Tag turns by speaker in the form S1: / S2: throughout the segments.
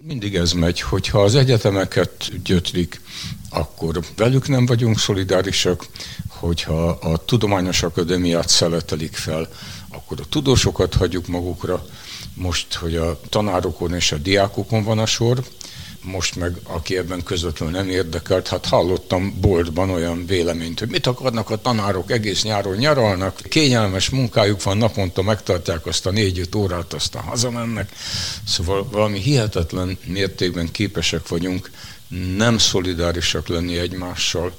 S1: Mindig ez megy, hogyha az egyetemeket gyötrik, akkor velük nem vagyunk szolidárisak, hogyha a Tudományos Akadémiát szeletelik fel, akkor a tudósokat hagyjuk magukra, most, hogy a tanárokon és a diákokon van a sor, most meg, aki ebben közvetlenül nem érdekelt, hát hallottam boltban olyan véleményt, hogy mit akarnak a tanárok, egész nyáron nyaralnak, kényelmes munkájuk van, naponta megtartják azt a négy-öt órát, aztán hazamennek. Szóval valami hihetetlen mértékben képesek vagyunk nem szolidárisak lenni egymással.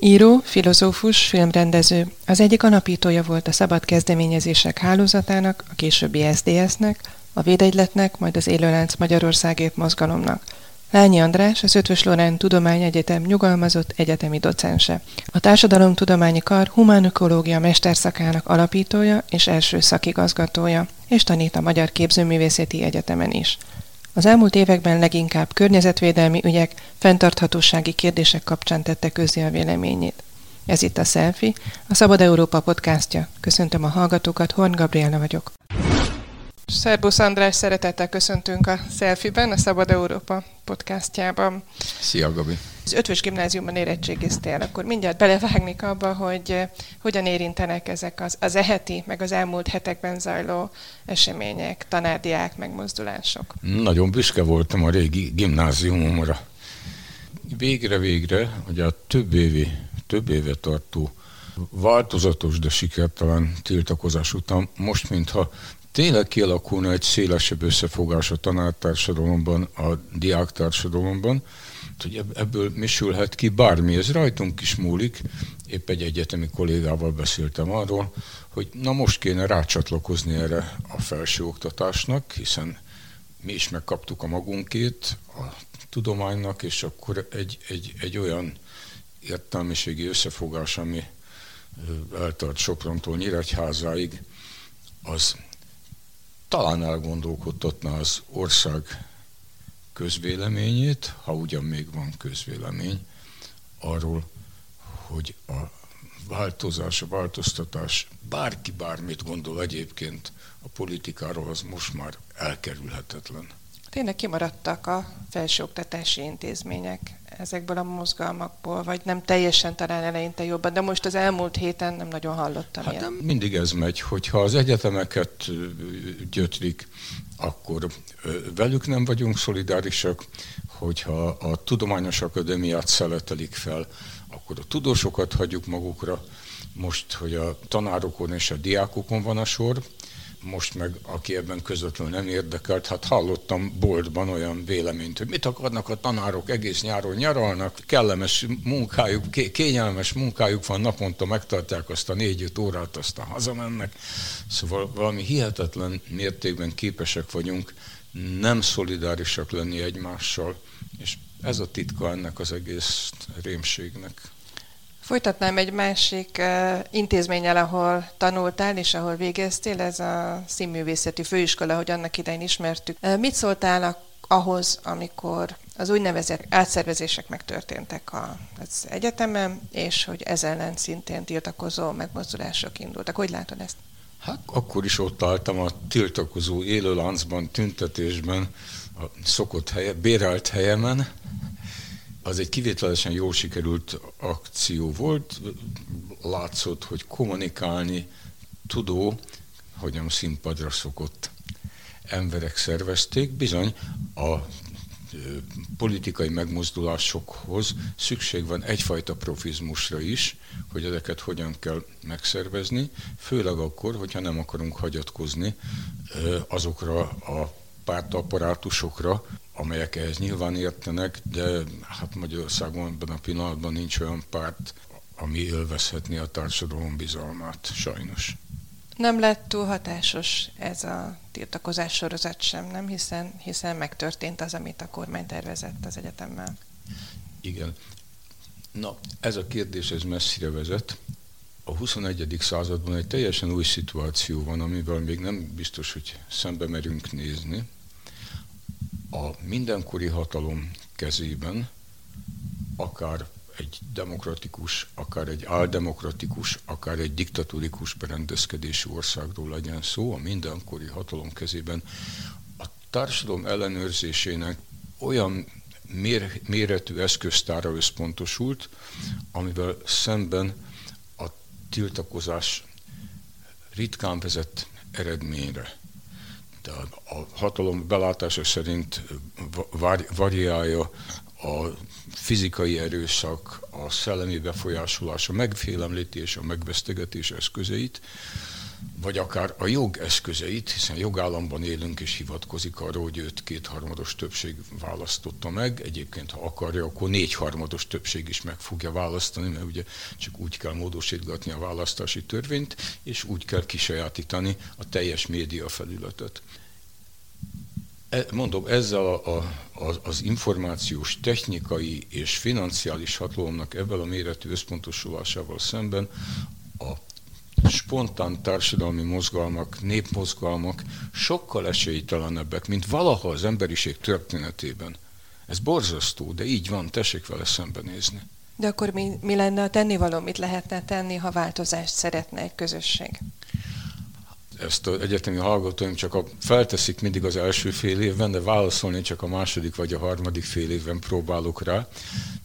S2: Író, filozófus, filmrendező. Az egyik alapítója volt a Szabad Kezdeményezések Hálózatának, a későbbi SDS-nek, a Védegyletnek, majd az Élőlánc Magyarországért mozgalomnak. Lányi András, az Ötvös Lorán Tudományegyetem nyugalmazott egyetemi docense. A Társadalomtudományi Kar humánökológia mesterszakának alapítója és első szakigazgatója, és tanít a Magyar Képzőművészeti Egyetemen is. Az elmúlt években leginkább környezetvédelmi ügyek, fenntarthatósági kérdések kapcsán tette közé a véleményét. Ez itt a Selfie, a Szabad Európa podcastja. Köszöntöm a hallgatókat, Horn Gabriela vagyok. Szerbusz András, szeretettel köszöntünk a Selfie-ben, a Szabad Európa podcastjában.
S1: Szia, Gabi!
S2: Az ötvös gimnáziumban érettségiztél, akkor mindjárt belevágnék abba, hogy eh, hogyan érintenek ezek az, az eheti, meg az elmúlt hetekben zajló események, tanárdiák, megmozdulások.
S1: Nagyon büszke voltam a régi gimnáziumomra. Végre-végre, ugye a több évi, több éve tartó változatos, de sikertelen tiltakozás után most, mintha tényleg kialakulna egy szélesebb összefogás a tanártársadalomban, a diáktársadalomban, hogy ebből mi sülhet ki bármi, ez rajtunk is múlik. Épp egy egyetemi kollégával beszéltem arról, hogy na most kéne rácsatlakozni erre a felsőoktatásnak, hiszen mi is megkaptuk a magunkét a tudománynak, és akkor egy, egy, egy olyan értelmiségi összefogás, ami eltart Soprontól Nyíregyházáig, az talán elgondolkodtatna az ország közvéleményét, ha ugyan még van közvélemény, arról, hogy a változás, a változtatás, bárki bármit gondol egyébként a politikáról, az most már elkerülhetetlen.
S2: Tényleg kimaradtak a felsőoktatási intézmények ezekből a mozgalmakból, vagy nem teljesen talán eleinte jobban, de most az elmúlt héten nem nagyon hallottam
S1: hát
S2: ilyen.
S1: Nem mindig ez megy, hogyha az egyetemeket gyötrik, akkor velük nem vagyunk szolidárisak, hogyha a Tudományos Akadémiát szeletelik fel, akkor a tudósokat hagyjuk magukra, most, hogy a tanárokon és a diákokon van a sor, most meg, aki ebben közvetlenül nem érdekelt, hát hallottam boltban olyan véleményt, hogy mit akarnak a tanárok, egész nyáron nyaralnak, kellemes munkájuk, kényelmes munkájuk van, naponta megtartják azt a négy-öt órát, aztán hazamennek. Szóval valami hihetetlen mértékben képesek vagyunk nem szolidárisak lenni egymással, és ez a titka ennek az egész rémségnek.
S2: Folytatnám egy másik uh, intézménnyel, ahol tanultál és ahol végeztél, ez a színművészeti főiskola, hogy annak idején ismertük. Mit szóltál ahhoz, amikor az úgynevezett átszervezések megtörténtek az egyetemen, és hogy ez ellen szintén tiltakozó megmozdulások indultak. Hogy látod ezt?
S1: Hát akkor is ott álltam a tiltakozó élőláncban, tüntetésben, a szokott helye, bérelt helyemen, az egy kivételesen jól sikerült akció volt, látszott, hogy kommunikálni tudó, hogyan színpadra szokott. Emberek szervezték, bizony a politikai megmozdulásokhoz szükség van egyfajta profizmusra is, hogy ezeket hogyan kell megszervezni, főleg akkor, hogyha nem akarunk hagyatkozni azokra a pártaparátusokra, amelyek ehhez nyilván értenek, de hát Magyarországon ebben a pillanatban nincs olyan párt, ami élvezhetné a társadalom bizalmát, sajnos.
S2: Nem lett túl hatásos ez a tiltakozás sorozat sem, nem? Hiszen, hiszen megtörtént az, amit a kormány tervezett az egyetemmel.
S1: Igen. Na, ez a kérdés, ez messzire vezet. A 21. században egy teljesen új szituáció van, amivel még nem biztos, hogy szembe merünk nézni a mindenkori hatalom kezében, akár egy demokratikus, akár egy áldemokratikus, akár egy diktatórikus berendezkedésű országról legyen szó, a mindenkori hatalom kezében a társadalom ellenőrzésének olyan mér, méretű eszköztára összpontosult, amivel szemben tiltakozás ritkán vezet eredményre. De a hatalom belátása szerint variálja a fizikai erőszak, a szellemi befolyásolás, a megfélemlítés, a megvesztegetés eszközeit, vagy akár a jog eszközeit, hiszen jogállamban élünk és hivatkozik arra, hogy őt kétharmados többség választotta meg. Egyébként, ha akarja, akkor négyharmados többség is meg fogja választani, mert ugye csak úgy kell módosítgatni a választási törvényt, és úgy kell kisajátítani a teljes média felületet. E, mondom, ezzel a, a, az információs, technikai és financiális hatalomnak ebben a méretű összpontosulásával szemben a spontán társadalmi mozgalmak, népmozgalmak sokkal esélytelenebbek, mint valaha az emberiség történetében. Ez borzasztó, de így van, tessék vele szembenézni.
S2: De akkor mi, mi lenne a tennivaló, mit lehetne tenni, ha változást szeretne egy közösség?
S1: Ezt az egyetemi hallgatóim csak a, felteszik mindig az első fél évben, de válaszolni csak a második vagy a harmadik fél évben próbálok rá,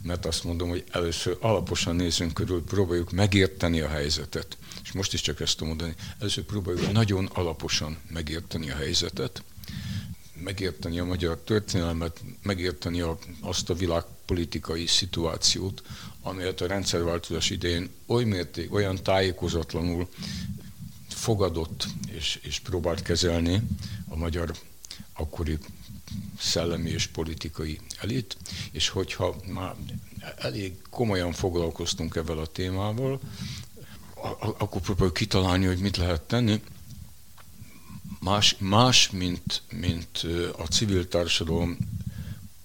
S1: mert azt mondom, hogy először alaposan nézzünk körül, próbáljuk megérteni a helyzetet. És most is csak ezt tudom mondani. Először próbáljuk nagyon alaposan megérteni a helyzetet, megérteni a magyar történelmet, megérteni a, azt a világpolitikai szituációt, amelyet a rendszerváltozás idején oly mérték, olyan tájékozatlanul fogadott és, és próbált kezelni a magyar akkori szellemi és politikai elit, és hogyha már elég komolyan foglalkoztunk ebben a témával, akkor próbáljuk kitalálni, hogy mit lehet tenni. Más, más mint, mint a civil társadalom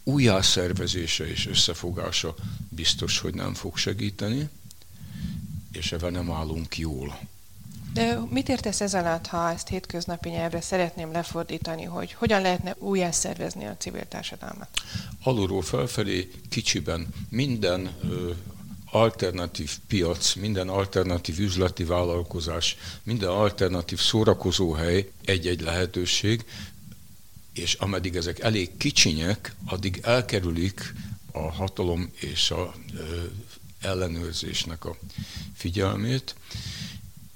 S1: újjászervezése és összefogása biztos, hogy nem fog segíteni, és ebben nem állunk jól.
S2: De mit értesz ez alatt, ha ezt hétköznapi nyelvre szeretném lefordítani, hogy hogyan lehetne újjá szervezni a civil társadalmat?
S1: Alulról felfelé kicsiben minden ö, alternatív piac, minden alternatív üzleti vállalkozás, minden alternatív szórakozóhely egy-egy lehetőség, és ameddig ezek elég kicsinyek, addig elkerülik a hatalom és a ö, ellenőrzésnek a figyelmét,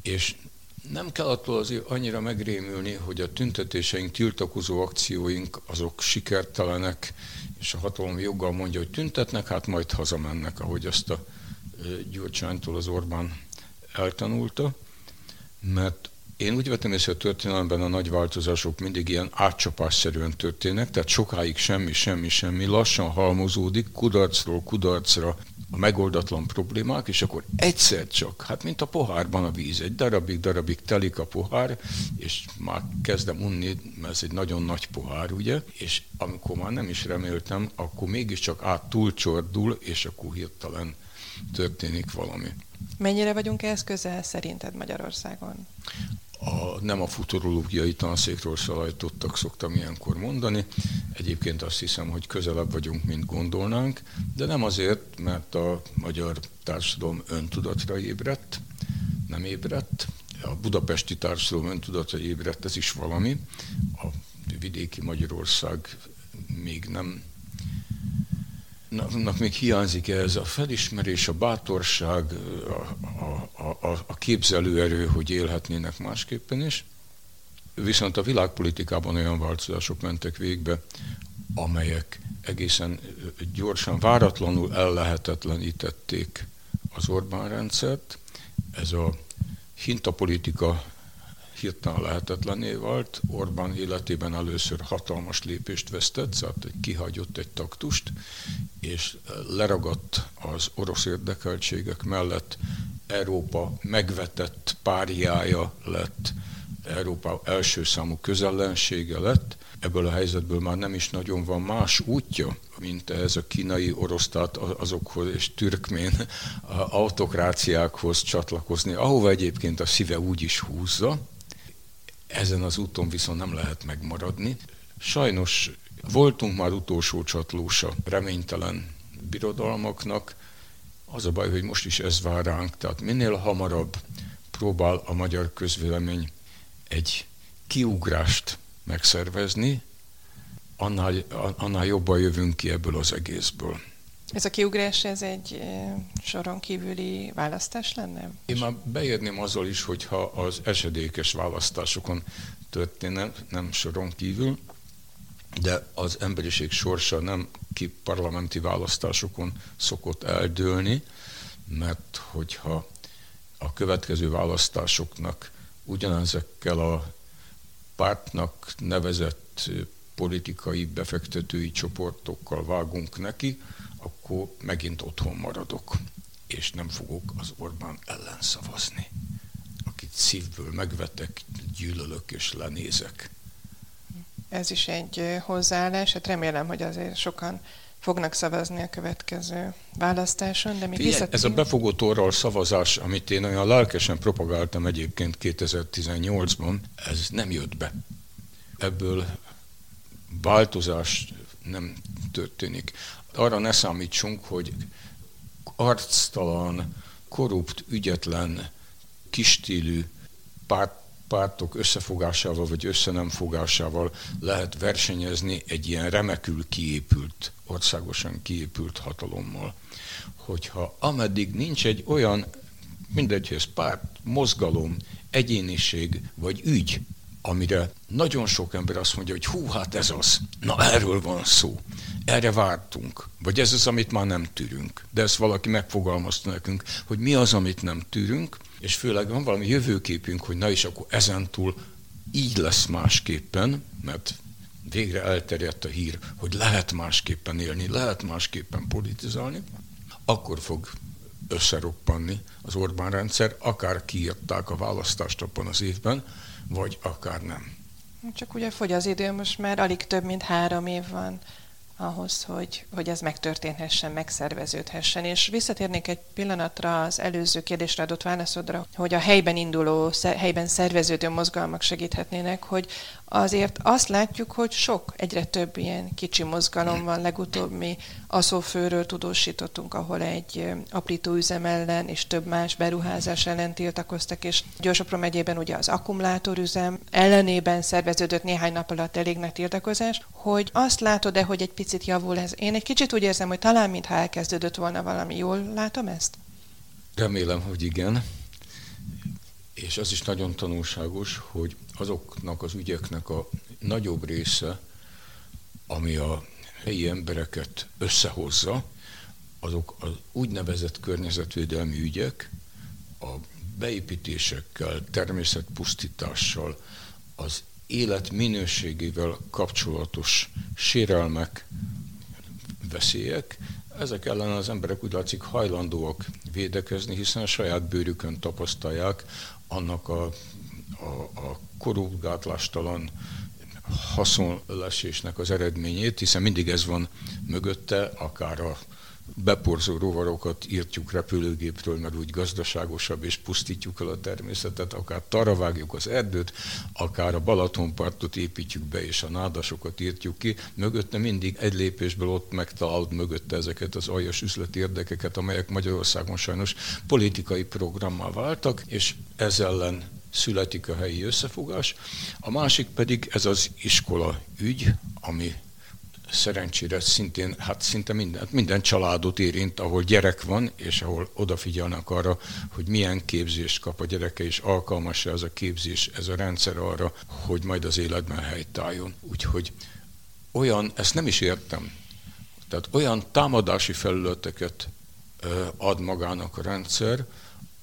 S1: és nem kell attól azért annyira megrémülni, hogy a tüntetéseink, tiltakozó akcióink azok sikertelenek, és a hatalom joggal mondja, hogy tüntetnek, hát majd hazamennek, ahogy azt a Gyurcsánytól az Orbán eltanulta, mert én úgy vettem észre, a történelemben a nagy változások mindig ilyen átcsapásszerűen történnek, tehát sokáig semmi, semmi, semmi, lassan halmozódik, kudarcról kudarcra a megoldatlan problémák, és akkor egyszer csak, hát mint a pohárban a víz, egy darabig, darabig telik a pohár, és már kezdem unni, mert ez egy nagyon nagy pohár, ugye, és amikor már nem is reméltem, akkor mégiscsak át túlcsordul, és akkor hirtelen történik valami.
S2: Mennyire vagyunk ehhez közel szerinted Magyarországon?
S1: A, nem a futurológiai tanszékről szalajtottak, szoktam ilyenkor mondani. Egyébként azt hiszem, hogy közelebb vagyunk, mint gondolnánk, de nem azért, mert a magyar társadalom öntudatra ébredt, nem ébredt, a budapesti társadalom öntudatra ébredt, ez is valami, a vidéki Magyarország még nem annak még hiányzik ez a felismerés, a bátorság, a, a, a, a képzelőerő, hogy élhetnének másképpen is. Viszont a világpolitikában olyan változások mentek végbe, amelyek egészen gyorsan, váratlanul ellehetetlenítették az Orbán rendszert. Ez a hintapolitika hirtelen lehetetlené vált. Orbán életében először hatalmas lépést vesztett, szóval kihagyott egy taktust, és leragadt az orosz érdekeltségek mellett Európa megvetett párjája lett, Európa első számú közellensége lett, ebből a helyzetből már nem is nagyon van más útja, mint ez a kínai, orosz, tehát azokhoz és türkmén autokráciákhoz csatlakozni, ahova egyébként a szíve úgy is húzza, ezen az úton viszont nem lehet megmaradni. Sajnos voltunk már utolsó csatlósa reménytelen birodalmaknak, Az a baj, hogy most is ez vár ránk, tehát minél hamarabb próbál a magyar közvélemény egy kiugrást megszervezni, annál, annál jobban jövünk ki ebből az egészből.
S2: Ez a kiugrás, ez egy soron kívüli választás lenne?
S1: Én már beérném azzal is, hogyha az esedékes választásokon történne, nem soron kívül, de az emberiség sorsa nem ki parlamenti választásokon szokott eldőlni, mert hogyha a következő választásoknak ugyanezekkel a pártnak nevezett politikai befektetői csoportokkal vágunk neki, akkor megint otthon maradok, és nem fogok az Orbán ellen szavazni, akit szívből megvetek, gyűlölök és lenézek.
S2: Ez is egy hozzáállás, hát remélem, hogy azért sokan fognak szavazni a következő választáson, de még
S1: Figyelj, Ez a befogó szavazás, amit én olyan lelkesen propagáltam egyébként 2018-ban, ez nem jött be. Ebből változás nem történik. Arra ne számítsunk, hogy arctalan, korrupt, ügyetlen, kistílű párt, pártok összefogásával vagy összenemfogásával lehet versenyezni egy ilyen remekül kiépült, országosan kiépült hatalommal. Hogyha ameddig nincs egy olyan, mindegy, hogy ez párt, mozgalom, egyéniség vagy ügy, amire nagyon sok ember azt mondja, hogy hú, hát ez az, na erről van szó, erre vártunk, vagy ez az, amit már nem tűrünk. De ezt valaki megfogalmazta nekünk, hogy mi az, amit nem tűrünk, és főleg van valami jövőképünk, hogy na is akkor ezentúl így lesz másképpen, mert végre elterjedt a hír, hogy lehet másképpen élni, lehet másképpen politizálni, akkor fog összeroppanni az Orbán rendszer, akár kiírták a választást abban az évben, vagy akár nem.
S2: Csak ugye fogy az idő, most már alig több, mint három év van ahhoz, hogy, hogy ez megtörténhessen, megszerveződhessen. És visszatérnék egy pillanatra az előző kérdésre adott válaszodra, hogy a helyben induló, helyben szerveződő mozgalmak segíthetnének, hogy azért azt látjuk, hogy sok, egyre több ilyen kicsi mozgalom van. Legutóbb mi Aszófőről tudósítottunk, ahol egy üzem ellen és több más beruházás ellen tiltakoztak, és Gyorsopro megyében ugye az akkumulátorüzem ellenében szerveződött néhány nap alatt elég nagy tiltakozás, hogy azt látod-e, hogy egy picit javul ez? Én egy kicsit úgy érzem, hogy talán mintha elkezdődött volna valami. Jól látom ezt?
S1: Remélem, hogy igen. És az is nagyon tanulságos, hogy azoknak az ügyeknek a nagyobb része, ami a helyi embereket összehozza, azok az úgynevezett környezetvédelmi ügyek, a beépítésekkel, természetpusztítással, az élet minőségével kapcsolatos sérelmek, veszélyek, ezek ellen az emberek úgy látszik hajlandóak védekezni, hiszen a saját bőrükön tapasztalják annak a, a, a korruptgátlástalan haszonlesésnek az eredményét, hiszen mindig ez van mögötte, akár a beporzó rovarokat írtjuk repülőgépről, mert úgy gazdaságosabb, és pusztítjuk el a természetet, akár taravágjuk az erdőt, akár a Balatonpartot építjük be, és a nádasokat írtjuk ki. Mögötte mindig egy lépésből ott megtalálod mögötte ezeket az aljas üzleti érdekeket, amelyek Magyarországon sajnos politikai programmal váltak, és ez ellen születik a helyi összefogás. A másik pedig ez az iskola ügy, ami szerencsére szintén, hát szinte minden, minden családot érint, ahol gyerek van, és ahol odafigyelnek arra, hogy milyen képzést kap a gyereke, és alkalmas ez a képzés, ez a rendszer arra, hogy majd az életben helytálljon. Úgyhogy olyan, ezt nem is értem, tehát olyan támadási felületeket ad magának a rendszer,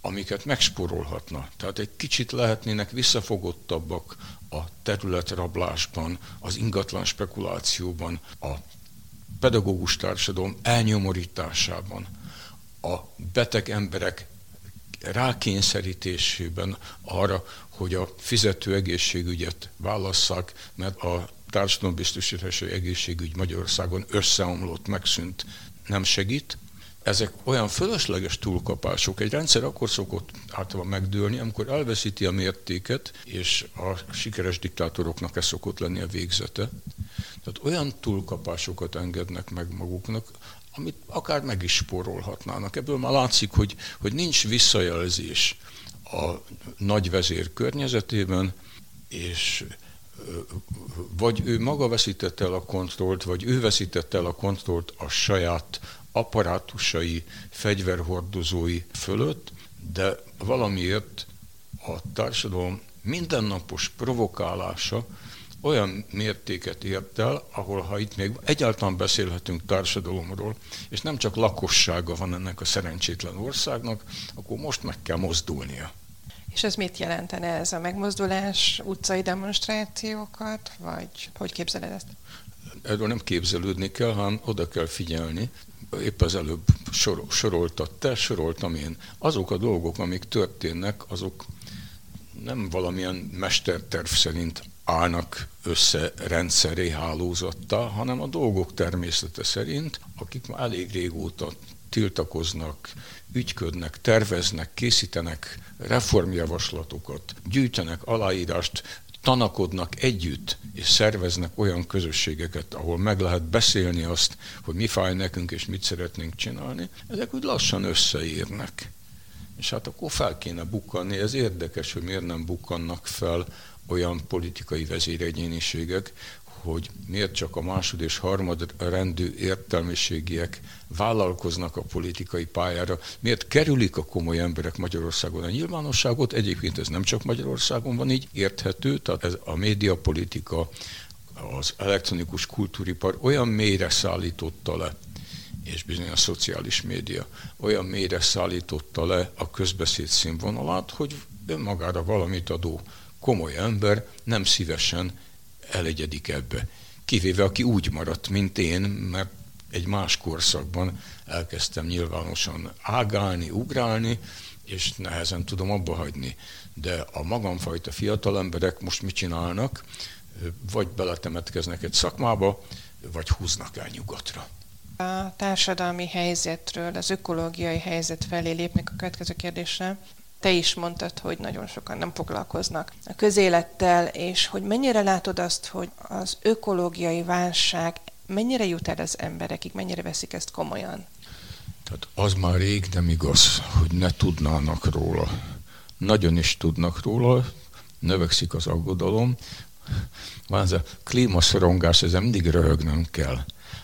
S1: amiket megsporolhatna. Tehát egy kicsit lehetnének visszafogottabbak a területrablásban, az ingatlan spekulációban, a pedagógus társadalom elnyomorításában, a beteg emberek rákényszerítésében arra, hogy a fizető egészségügyet válasszák, mert a társadalombiztosítási egészségügy Magyarországon összeomlott, megszűnt, nem segít ezek olyan fölösleges túlkapások. Egy rendszer akkor szokott általában megdőlni, amikor elveszíti a mértéket, és a sikeres diktátoroknak ez szokott lenni a végzete. Tehát olyan túlkapásokat engednek meg maguknak, amit akár meg is spórolhatnának. Ebből már látszik, hogy, hogy nincs visszajelzés a nagy vezér környezetében, és vagy ő maga veszítette el a kontrollt, vagy ő veszítette el a kontrollt a saját apparátusai, fegyverhordozói fölött, de valamiért a társadalom mindennapos provokálása olyan mértéket ért el, ahol ha itt még egyáltalán beszélhetünk társadalomról, és nem csak lakossága van ennek a szerencsétlen országnak, akkor most meg kell mozdulnia.
S2: És ez mit jelentene ez a megmozdulás, utcai demonstrációkat, vagy hogy képzeled ezt?
S1: Erről nem képzelődni kell, hanem oda kell figyelni. Épp az előbb sor, soroltad te, soroltam én. Azok a dolgok, amik történnek, azok nem valamilyen mesterterv szerint állnak össze rendszeré hálózatta, hanem a dolgok természete szerint, akik már elég régóta tiltakoznak, ügyködnek, terveznek, készítenek reformjavaslatokat, gyűjtenek aláírást, tanakodnak együtt, és szerveznek olyan közösségeket, ahol meg lehet beszélni azt, hogy mi fáj nekünk, és mit szeretnénk csinálni, ezek úgy lassan összeérnek. És hát akkor fel kéne bukkanni. Ez érdekes, hogy miért nem bukkannak fel olyan politikai vezéregyéniségek, hogy miért csak a másod és harmad rendű értelmiségiek vállalkoznak a politikai pályára, miért kerülik a komoly emberek Magyarországon a nyilvánosságot, egyébként ez nem csak Magyarországon van így, érthető, tehát ez a médiapolitika, az elektronikus kultúripar olyan mélyre szállította le, és bizony a szociális média olyan mélyre szállította le a közbeszéd színvonalát, hogy önmagára valamit adó komoly ember nem szívesen elegyedik ebbe. Kivéve, aki úgy maradt, mint én, mert egy más korszakban elkezdtem nyilvánosan ágálni, ugrálni, és nehezen tudom abba hagyni. De a magamfajta fiatal emberek most mit csinálnak? Vagy beletemetkeznek egy szakmába, vagy húznak el nyugatra.
S2: A társadalmi helyzetről, az ökológiai helyzet felé lépnek a következő kérdésre te is mondtad, hogy nagyon sokan nem foglalkoznak a közélettel, és hogy mennyire látod azt, hogy az ökológiai válság mennyire jut el az emberekig, mennyire veszik ezt komolyan?
S1: Tehát az már rég nem igaz, hogy ne tudnának róla. Nagyon is tudnak róla, növekszik az aggodalom. Van ez a klímaszorongás, ezzel mindig röhögnöm kell.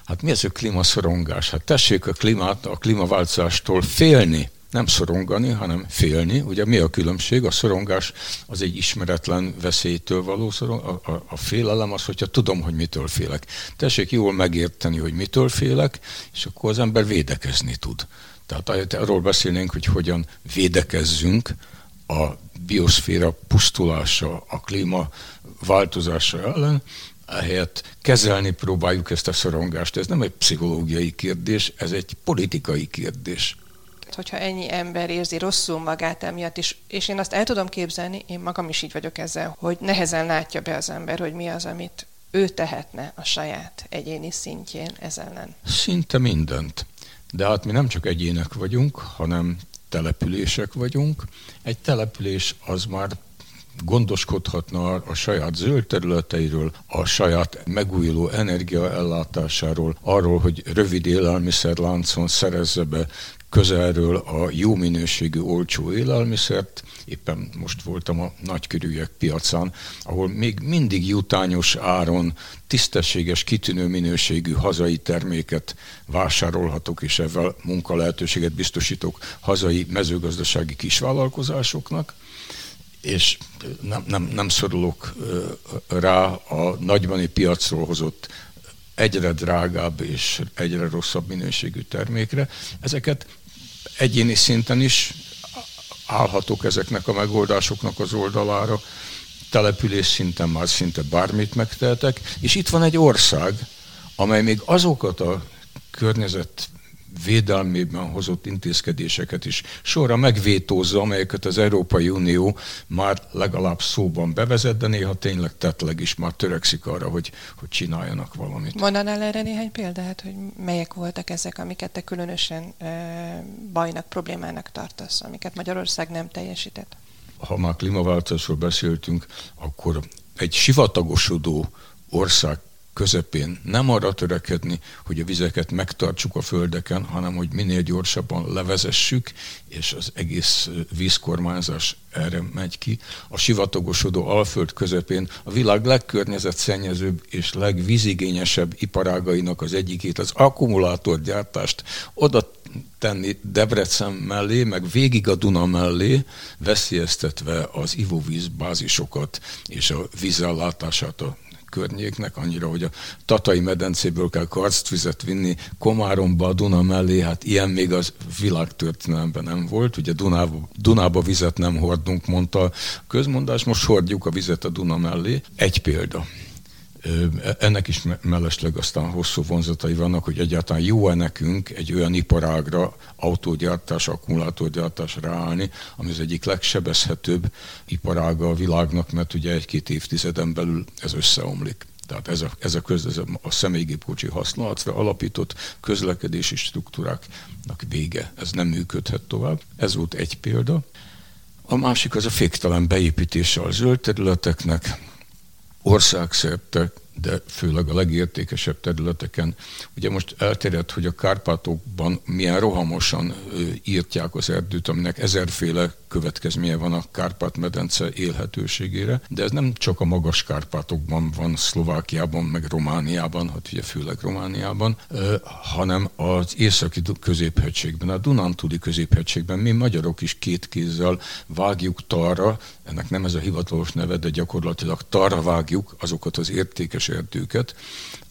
S1: Hát mi ez a klímaszorongás? Hát tessék a klímát, a klímaváltozástól félni nem szorongani, hanem félni. Ugye mi a különbség? A szorongás az egy ismeretlen veszélytől való szorong, a, a, a félelem az, hogyha tudom, hogy mitől félek. Tessék jól megérteni, hogy mitől félek, és akkor az ember védekezni tud. Tehát arról beszélnénk, hogy hogyan védekezzünk a bioszféra pusztulása, a klíma változása ellen, ehelyett kezelni próbáljuk ezt a szorongást. Ez nem egy pszichológiai kérdés, ez egy politikai kérdés
S2: hogyha ennyi ember érzi rosszul magát emiatt, és, és én azt el tudom képzelni, én magam is így vagyok ezzel, hogy nehezen látja be az ember, hogy mi az, amit ő tehetne a saját egyéni szintjén ez ellen.
S1: Szinte mindent. De hát mi nem csak egyének vagyunk, hanem települések vagyunk. Egy település az már gondoskodhatna a saját zöld területeiről, a saját megújuló energiaellátásáról, arról, hogy rövid élelmiszerláncon szerezze be közelről a jó minőségű, olcsó élelmiszert. Éppen most voltam a nagykörűek piacán, ahol még mindig jutányos áron tisztességes, kitűnő minőségű hazai terméket vásárolhatok, és ezzel munkalehetőséget biztosítok hazai mezőgazdasági kisvállalkozásoknak és nem, nem, nem szorulok rá a nagybani piacról hozott egyre drágább és egyre rosszabb minőségű termékre. Ezeket egyéni szinten is állhatok ezeknek a megoldásoknak az oldalára, település szinten már szinte bármit megtehetek, és itt van egy ország, amely még azokat a környezet védelmében hozott intézkedéseket is sorra megvétózza, amelyeket az Európai Unió már legalább szóban bevezet, de néha tényleg tettleg is már törekszik arra, hogy, hogy csináljanak valamit.
S2: Mondanál erre néhány példát, hogy melyek voltak ezek, amiket te különösen e, bajnak, problémának tartasz, amiket Magyarország nem teljesített?
S1: Ha már klímaváltozásról beszéltünk, akkor egy sivatagosodó ország közepén nem arra törekedni, hogy a vizeket megtartsuk a földeken, hanem hogy minél gyorsabban levezessük, és az egész vízkormányzás erre megy ki. A sivatagosodó Alföld közepén a világ legkörnyezetszennyezőbb és legvízigényesebb iparágainak az egyikét, az akkumulátorgyártást oda tenni Debrecen mellé, meg végig a Duna mellé, veszélyeztetve az ivóvíz bázisokat és a vízellátását a környéknek, annyira, hogy a Tatai medencéből kell karsztvizet vinni Komáromba, a Duna mellé, hát ilyen még az világtörténelemben nem volt. Ugye Dunába, Dunába vizet nem hordunk, mondta a közmondás, most hordjuk a vizet a Duna mellé. Egy példa. Ennek is mellesleg aztán hosszú vonzatai vannak, hogy egyáltalán jó-e nekünk egy olyan iparágra, autógyártás, akkumulátorgyártás ráállni, ami az egyik legsebezhetőbb iparága a világnak, mert ugye egy-két évtizeden belül ez összeomlik. Tehát ez a, ez a, köz, ez a személygépkocsi használatra alapított közlekedési struktúráknak vége. Ez nem működhet tovább. Ez volt egy példa. A másik az a féktelen beépítése a zöld területeknek, országszerte de főleg a legértékesebb területeken. Ugye most elterjedt, hogy a Kárpátokban milyen rohamosan írtják az erdőt, aminek ezerféle következménye van a Kárpát-medence élhetőségére, de ez nem csak a magas Kárpátokban van, Szlovákiában, meg Romániában, hát ugye főleg Romániában, hanem az északi középhegységben, a Dunántúli középhegységben mi magyarok is két kézzel vágjuk tarra, ennek nem ez a hivatalos neve, de gyakorlatilag tarra vágjuk azokat az értékes erdőket,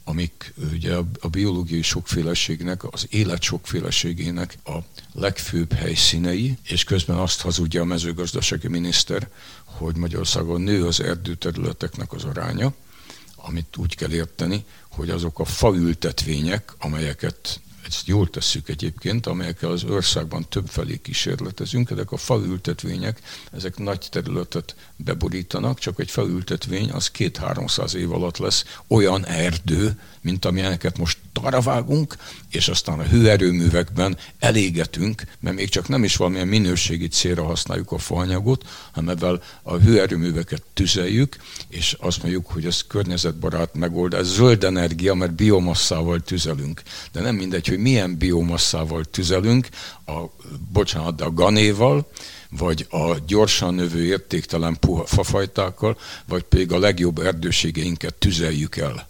S1: amik ugye a biológiai sokféleségnek, az élet sokféleségének a legfőbb helyszínei, és közben azt hazudja a mezőgazdasági miniszter, hogy Magyarországon nő az erdőterületeknek az aránya, amit úgy kell érteni, hogy azok a faültetvények, amelyeket ezt jól tesszük egyébként, amelyekkel az országban többfelé kísérletezünk, ezek a faültetvények, ezek nagy területet beborítanak, csak egy faültetvény az két-háromszáz év alatt lesz olyan erdő, mint amilyeneket most taravágunk, és aztán a hőerőművekben elégetünk, mert még csak nem is valamilyen minőségi célra használjuk a faanyagot, hanem ebben a hőerőműveket tüzeljük, és azt mondjuk, hogy ez környezetbarát megoldás, ez zöld energia, mert biomasszával tüzelünk. De nem mindegy, hogy milyen biomasszával tüzelünk, a, bocsánat, de a ganéval, vagy a gyorsan növő értéktelen puha fafajtákkal, vagy pedig a legjobb erdőségeinket tüzeljük el.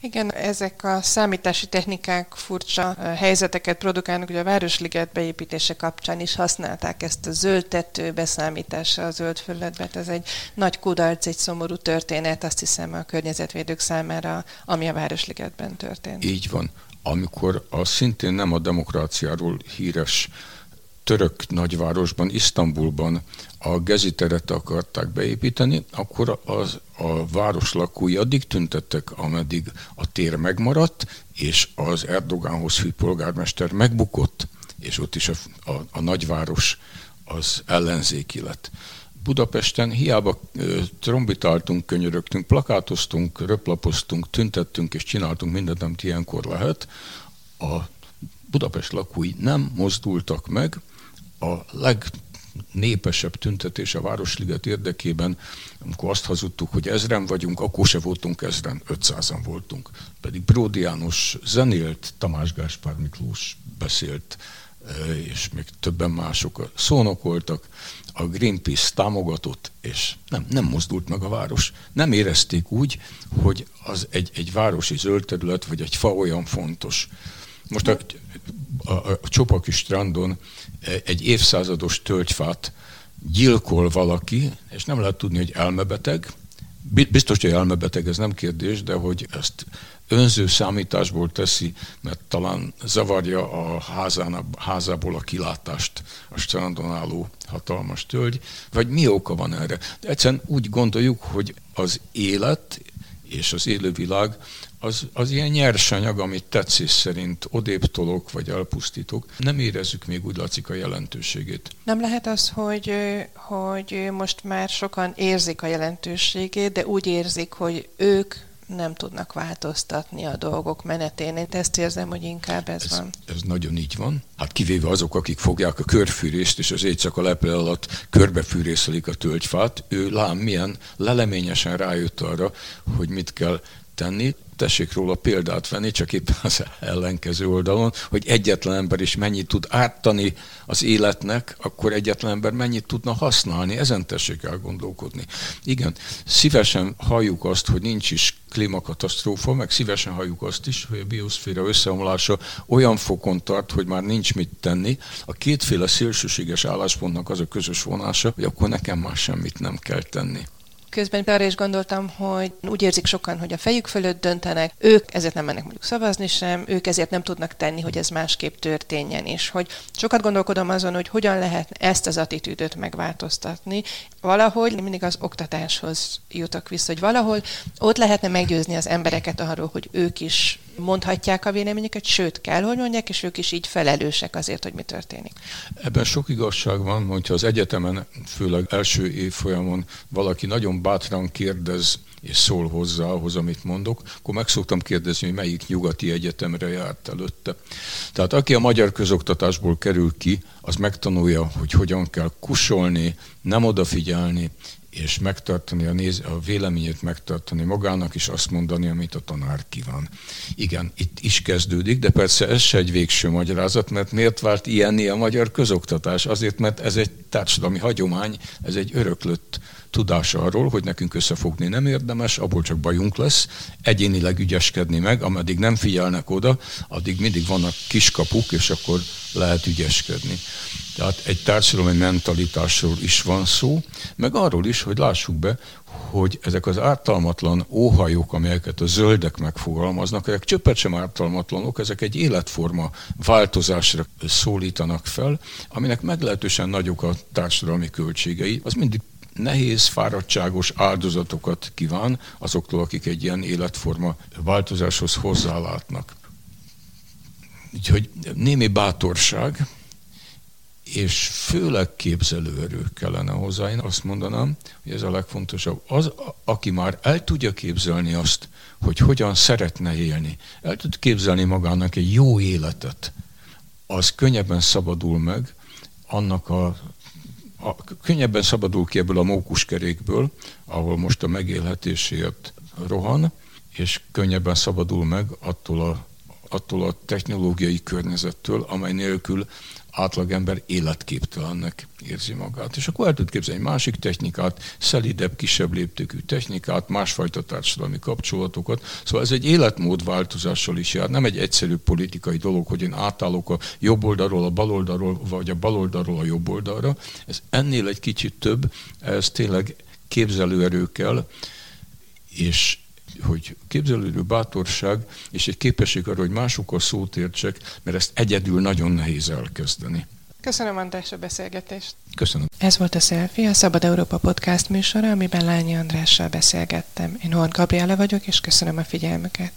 S2: Igen, ezek a számítási technikák furcsa helyzeteket produkálnak, hogy a Városliget beépítése kapcsán is használták ezt a zöld tető beszámítása a zöld fölletbe. Ez egy nagy kudarc, egy szomorú történet, azt hiszem a környezetvédők számára, ami a Városligetben történt.
S1: Így van. Amikor a szintén nem a demokráciáról híres török nagyvárosban, Isztambulban a geziteret akarták beépíteni, akkor az, a város lakói addig tüntettek, ameddig a tér megmaradt, és az Erdogánhoz fű polgármester megbukott, és ott is a, a, a nagyváros az ellenzéki lett. Budapesten hiába trombitáltunk, könyörögtünk, plakátoztunk, röplapoztunk, tüntettünk és csináltunk mindent, amit ilyenkor lehet. A Budapest lakói nem mozdultak meg, a legnépesebb tüntetés a Városliget érdekében, amikor azt hazudtuk, hogy ezren vagyunk, akkor se voltunk ezren, 500-an voltunk. Pedig Bródi János zenélt, Tamás Gáspár Miklós beszélt, eh, és még többen mások szónokoltak, a Greenpeace támogatott, és nem, nem mozdult meg a város. Nem érezték úgy, hogy az egy, egy városi zöld terület, vagy egy fa olyan fontos. Most a, a, a Csopaki strandon egy évszázados tölgyfát gyilkol valaki, és nem lehet tudni, hogy elmebeteg, biztos, hogy elmebeteg, ez nem kérdés, de hogy ezt önző számításból teszi, mert talán zavarja a házán, házából a kilátást a strandon álló hatalmas tölgy, vagy mi oka van erre. De egyszerűen úgy gondoljuk, hogy az élet és az élővilág az, az ilyen nyersanyag, amit tetszés szerint odébb tolok, vagy elpusztítok, nem érezzük még úgy látszik a jelentőségét.
S2: Nem lehet az, hogy, hogy most már sokan érzik a jelentőségét, de úgy érzik, hogy ők nem tudnak változtatni a dolgok menetén. Én ezt érzem, hogy inkább ez, ez van.
S1: Ez nagyon így van. Hát kivéve azok, akik fogják a körfűrést, és az éjszaka lepel alatt körbefűrészelik a tölgyfát, ő lám milyen leleményesen rájött arra, hogy mit kell tenni, tessék róla példát venni, csak éppen az ellenkező oldalon, hogy egyetlen ember is mennyit tud ártani az életnek, akkor egyetlen ember mennyit tudna használni, ezen tessék elgondolkodni. Igen, szívesen halljuk azt, hogy nincs is klímakatasztrófa, meg szívesen halljuk azt is, hogy a bioszféra összeomlása olyan fokon tart, hogy már nincs mit tenni. A kétféle szélsőséges álláspontnak az a közös vonása, hogy akkor nekem már semmit nem kell tenni.
S2: Közben arra is gondoltam, hogy úgy érzik sokan, hogy a fejük fölött döntenek, ők ezért nem mennek mondjuk szavazni sem, ők ezért nem tudnak tenni, hogy ez másképp történjen, és hogy sokat gondolkodom azon, hogy hogyan lehet ezt az attitűdöt megváltoztatni. Valahogy mindig az oktatáshoz jutok vissza, hogy valahol ott lehetne meggyőzni az embereket arról, hogy ők is mondhatják a véleményüket, sőt, kell, hogy mondják, és ők is így felelősek azért, hogy mi történik.
S1: Ebben sok igazság van, hogyha az egyetemen, főleg első évfolyamon valaki nagyon bátran kérdez és szól hozzá ahhoz, amit mondok, akkor meg szoktam kérdezni, hogy melyik nyugati egyetemre járt előtte. Tehát aki a magyar közoktatásból kerül ki, az megtanulja, hogy hogyan kell kusolni, nem odafigyelni, és megtartani a, néz, a véleményét megtartani magának, és azt mondani, amit a tanár kíván. Igen, itt is kezdődik, de persze ez se egy végső magyarázat, mert miért vált ilyenni a magyar közoktatás? Azért, mert ez egy társadalmi hagyomány, ez egy öröklött tudás arról, hogy nekünk összefogni nem érdemes, abból csak bajunk lesz, egyénileg ügyeskedni meg, ameddig nem figyelnek oda, addig mindig vannak kiskapuk, és akkor lehet ügyeskedni. Tehát egy társadalmi mentalitásról is van szó, meg arról is, hogy lássuk be, hogy ezek az ártalmatlan óhajok, amelyeket a zöldek megfogalmaznak, ezek csöppet sem ártalmatlanok, ezek egy életforma változásra szólítanak fel, aminek meglehetősen nagyok a társadalmi költségei. Az mindig nehéz, fáradtságos áldozatokat kíván azoktól, akik egy ilyen életforma változáshoz hozzálátnak. Úgyhogy némi bátorság, és főleg képzelőerő kellene hozzá. Én azt mondanám, hogy ez a legfontosabb. Az, aki már el tudja képzelni azt, hogy hogyan szeretne élni, el tud képzelni magának egy jó életet, az könnyebben szabadul meg annak a a, könnyebben szabadul ki ebből a mókuskerékből, ahol most a megélhetésért rohan, és könnyebben szabadul meg attól a, attól a technológiai környezettől, amely nélkül átlagember életképtelennek érzi magát. És akkor el tud képzelni egy másik technikát, szelidebb, kisebb léptékű technikát, másfajta társadalmi kapcsolatokat. Szóval ez egy életmódváltozással is jár, nem egy egyszerű politikai dolog, hogy én átállok a jobb oldalról a bal oldalról, vagy a bal oldalról a jobb oldalra. Ez ennél egy kicsit több, ez tényleg képzelőerő kell, és hogy képzelődő bátorság és egy képesség arra, hogy másokkal szót értsek, mert ezt egyedül nagyon nehéz elkezdeni.
S2: Köszönöm, András, a beszélgetést.
S1: Köszönöm.
S2: Ez volt a Selfie, a Szabad Európa podcast műsora, amiben Lányi Andrással beszélgettem. Én Hort Gabriela vagyok, és köszönöm a figyelmüket.